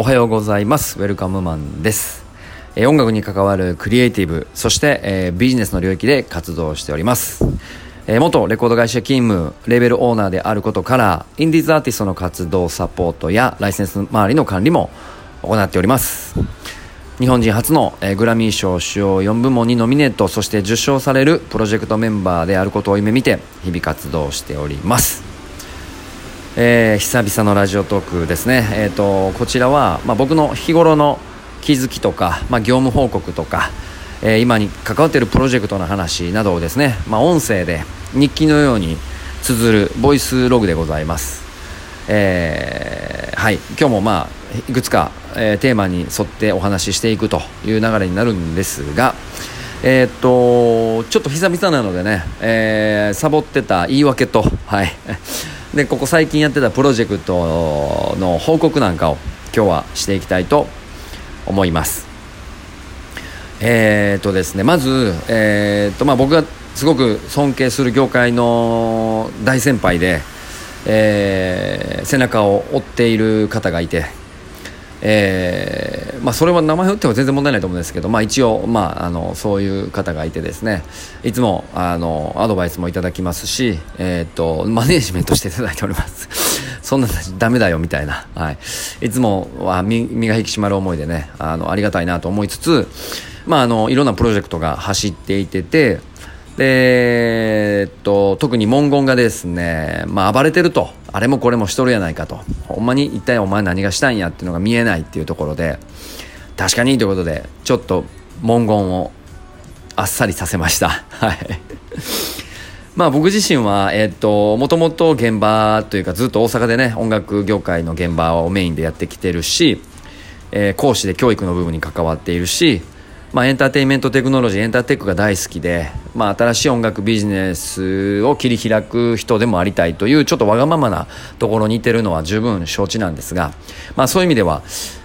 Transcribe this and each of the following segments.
おはようございます。ウェルカムマンです。え音楽に関わるクリエイティブそして、え、ビジネスの領域で活動しております、え、元レコード会社勤務レベルオーナーであることからインディーズアーティストの活動サポートやライセンス周りの管理も行っております。日本人初の、え、グラミー賞主要4部門にノミネートそして受賞されるプロジェクトメンバーであることを夢見て日々活動しております。えー、久々のラジオトークですね、えーと、こちらは、まあ、僕の日頃の気づきとか、まあ、業務報告とか、えー、今に関わっているプロジェクトの話などをですね、まあ、音声で日記のように綴るボイスログでございます、えー、はい。今日もまあいくつか、えー、テーマに沿ってお話ししていくという流れになるんですがえー、っとちょっと久々なのでね、え、サボってた言い訳とはい。でここ最近やってたプロジェクトの報告なんかを今日はしていきたいと思います。えー、っとですねまず、えー、っとまあ、僕がすごく尊敬する業界の大先輩で、えー、背中を追っている方がいてえーまあ、それは名前を打っても全然問題ないと思うんですけど、まあ、一応、まあ、あのそういう方がいてですね。いつもあのアドバイスもいただきますし、えーと、マネージメントしていただいております。そんなダメだよみたいな、はい、いつもは身身が引き締まる思いでねあのありがたいなと思いつつ、まあ、あのいろんなプロジェクトが走っていててで、えっと、特に文言がですね、まあ、暴れてると。あれもこれもしとるやないかと。ほんまに一体お前何がしたいんやっていうのが見えないっていうところで、確かにということで、ちょっと文言をあっさりさせました。はい。まあ僕自身は、えっと、もともと現場というかずっと大阪でね、音楽業界の現場をメインでやってきてるし、えー、講師で教育の部分に関わっているし、まあ、エンターテインメントテクノロジーエンターテックが大好きで、まあ、新しい音楽ビジネスを切り開く人でもありたいというちょっとわがままなところにいてるのは十分承知なんですが、まあ、そういう意味では、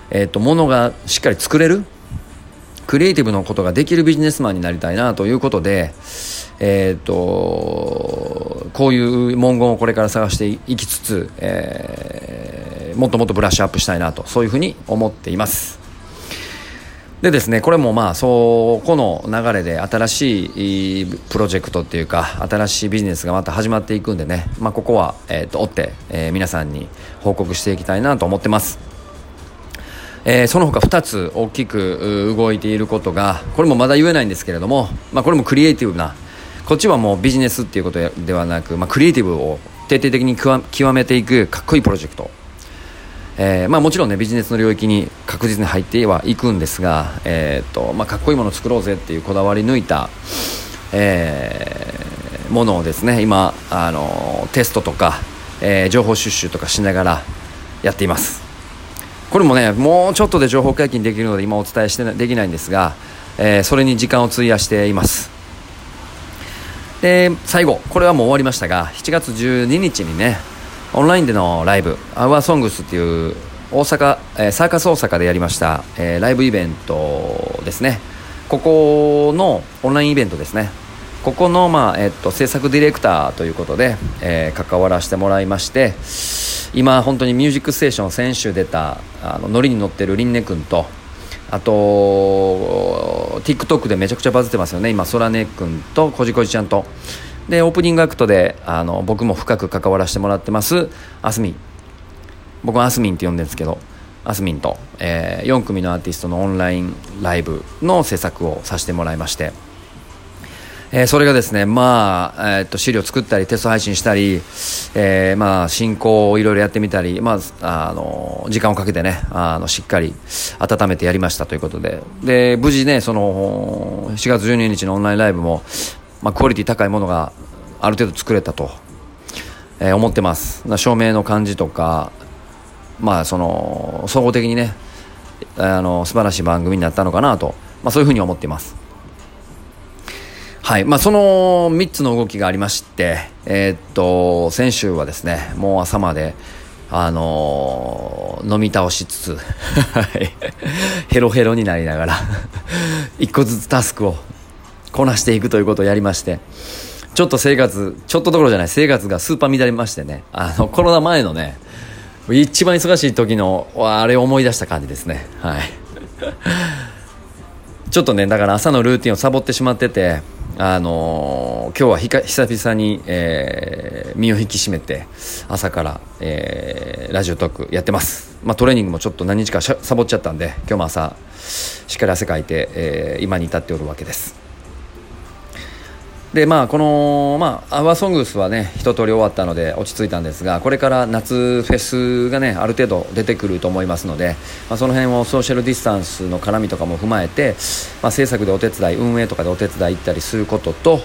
えーと、ものがしっかり作れるクリエイティブのことができるビジネスマンになりたいなということで、えーと、こういう文言をこれから探していきつつ、えー、もっともっとブラッシュアップしたいなとそういうふうに思っています。でですねこれもまあそこの流れで新しいプロジェクトっていうか新しいビジネスがまた始まっていくんでね、まあ、ここは、えー、と追って、えー、皆さんに報告していきたいなと思ってます。えー、その他2つ大きく動いていることがこれもまだ言えないんですけれども、まあ、これもクリエイティブなこっちはもうビジネスっていうことではなく、まあ、クリエイティブを徹底的に極めていくかっこいいプロジェクトえーまあ、もちろんねビジネスの領域に確実に入ってはいくんですが、えーとまあ、かっこいいものを作ろうぜっていうこだわり抜いた、えー、ものをですね今あのテストとか、えー、情報収集とかしながらやっています。これもねもうちょっとで情報解禁できるので今お伝えしてできないんですが、えー、それに時間を費やしています。で最後これはもう終わりましたが7月12日にねオンラインでのライブ「アワーソングスっていう大阪、えー、サーカス大阪でやりました、えー、ライブイベントですね。ここのオンラインイベントですね。ここの、まあえっと、制作ディレクターということで、えー、関わらせてもらいまして今本当に「ミュージックステーション」先週出たあのノリに乗ってるりんね君とあと TikTok でめちゃくちゃバズってますよね。今そらね君とこじこじちゃんと。でオープニングアクトであの僕も深く関わらせてもらってます。あすみん僕はあすみんって呼んでるんですけどあすみんと、えー、4組のアーティストのオンラインライブの制作をさせてもらいまして、えー、それがですねまあ、えー、っと資料作ったりテスト配信したり、えー、まあ進行をいろいろやってみたり、まあ、あの時間をかけてねあのしっかり温めてやりましたということで。で無事ねその4月12日のオンラインライブもまあ、クオリティ高いものがある程度作れたと、えー、思ってます。照明の感じとかまあその総合的にねあの素晴らしい番組になったのかなと、まあ、そういうふうに思っています。はい。まあ、その3つの動きがありまして、えー、っと先週はですねもう朝まであのー、飲み倒しつつ ヘロヘロになりながら 一個ずつタスクをこなしていくということをやりまして、ちょっと生活、ちょっとどころじゃない、生活がスーパー乱れましてね、あの、コロナ前のね、一番忙しい時のあれを思い出した感じですね。はい。ちょっとねだから朝のルーティンをサボってしまっててあのー、今日はひか久々に、えー、身を引き締めて朝から、えー、ラジオトークやってます、まあ、トレーニングもちょっと何日かサボっちゃったんで今日も朝しっかり汗かいて、えー、今に至っておるわけです。でまあこのまあアワーソングスはね一通り終わったので落ち着いたんですがこれから夏フェスがねある程度出てくると思いますので、まあ、その辺をソーシャルディスタンスの絡みとかも踏まえて、まあ、制作でお手伝い運営とかでお手伝い行ったりすることと、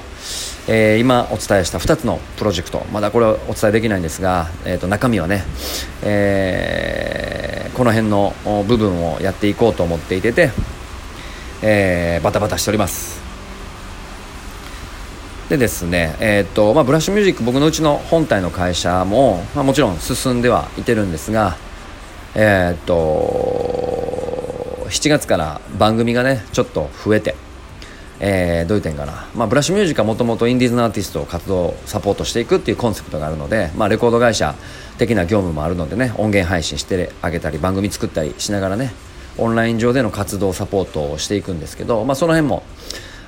えー、今お伝えした2つのプロジェクトまだこれはお伝えできないんですが、えー、と中身はね、えー、この辺の部分をやっていこうと思っていてて、えー、バタバタしております。でですね、えーとまあ、ブラッシュミュージック僕のうちの本体の会社も、まあ、もちろん進んではいてるんですが、えっ、ー、と7月から番組がねちょっと増えて、えー、どういう点かな、まあ、ブラッシュミュージックはもともとインディーズのアーティストを活動サポートしていくっていうコンセプトがあるので、まあ、レコード会社的な業務もあるのでね音源配信してあげたり番組作ったりしながらねオンライン上での活動サポートをしていくんですけど、まあ、その辺も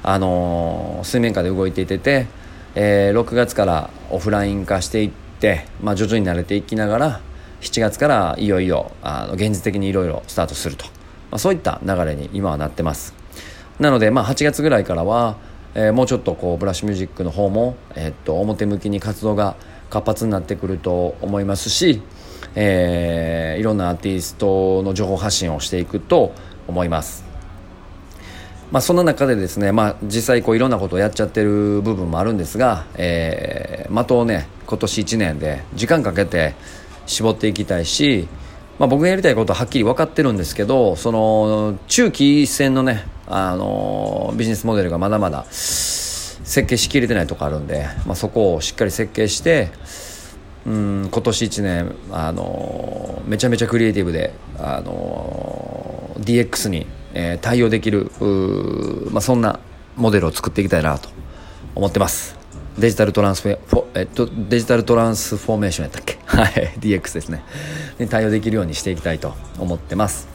あの水面下で動いていてて、えー、6月からオフライン化していって、まあ、徐々に慣れていきながら7月からいよいよあの現実的にいろいろスタートすると、まあ、そういった流れに今はなってます。なので、まあ、8月ぐらいからは、えー、もうちょっとこうブラッシュミュージックの方も、えー、っと表向きに活動が活発になってくると思いますし、えー、いろんなアーティストの情報発信をしていくと思います。まあ、その中でですね、まあ、実際こういろんなことをやっちゃってる部分もあるんですが、えー、的をね今年1年で時間かけて絞っていきたいし、まあ、僕がやりたいことははっきり分かってるんですけどその中期戦のねあのビジネスモデルがまだまだ設計しきれてないとこあるんで、まあ、そこをしっかり設計してうん今年1年あのめちゃめちゃクリエイティブであの DX にえー、対応できる、まあ、そんなモデルを作っていきたいなと思ってます。デジタルトランスフォ、えっと、デジタルトランスフォーメーションやったっけ？はい DX ですね。に対応できるようにしていきたいと思ってます。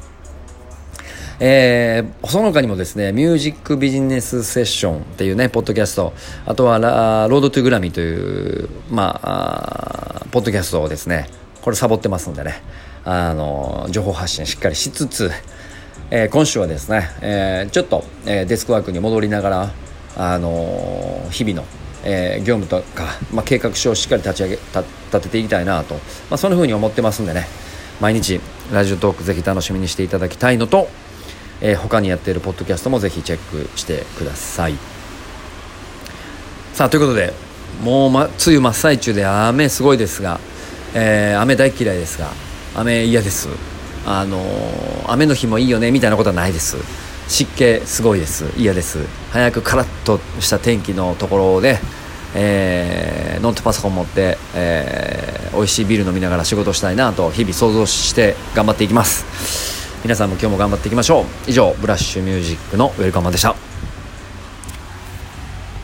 えー、その他にもですね、ミュージックビジネスセッションっていうね、ポッドキャスト、あとはラロードトゥグラミーという、まあ、あポッドキャストをですね、これサボってますんでね、あの、情報発信しっかりしつつ、えー、今週はですね、えー、ちょっと、えー、デスクワークに戻りながら、あの日々の、え業務とか、まあ、計画書をしっかり立ち上げ立てていきたいなと、まあ、そんな風に思ってますんでね毎日ラジオトークぜひ楽しみにしていただきたいのと、え他にやっているポッドキャストもぜひチェックしてください。さあということでもう、ま、梅雨真っ最中で雨すごいですが、え雨大嫌いですが雨嫌です。あの雨の日もいいよねみたいなことはないです。湿気すごいです。嫌です。早くカラッとした天気のところで、えー、ノートパソコン持って、えー、美味しいビール飲みながら仕事したいなと日々想像して頑張っていきます。皆さんも今日も頑張っていきましょう。以上ブラッシュミュージックのウェルカムでした。